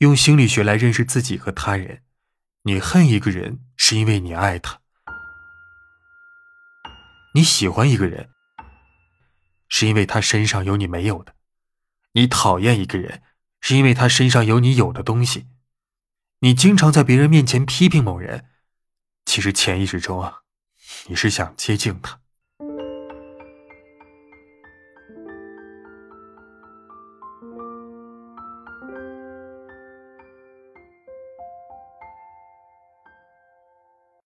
用心理学来认识自己和他人。你恨一个人是因为你爱他。你喜欢一个人是因为他身上有你没有的。你讨厌一个人是因为他身上有你有的东西。你经常在别人面前批评某人其实潜意识中啊你是想接近他。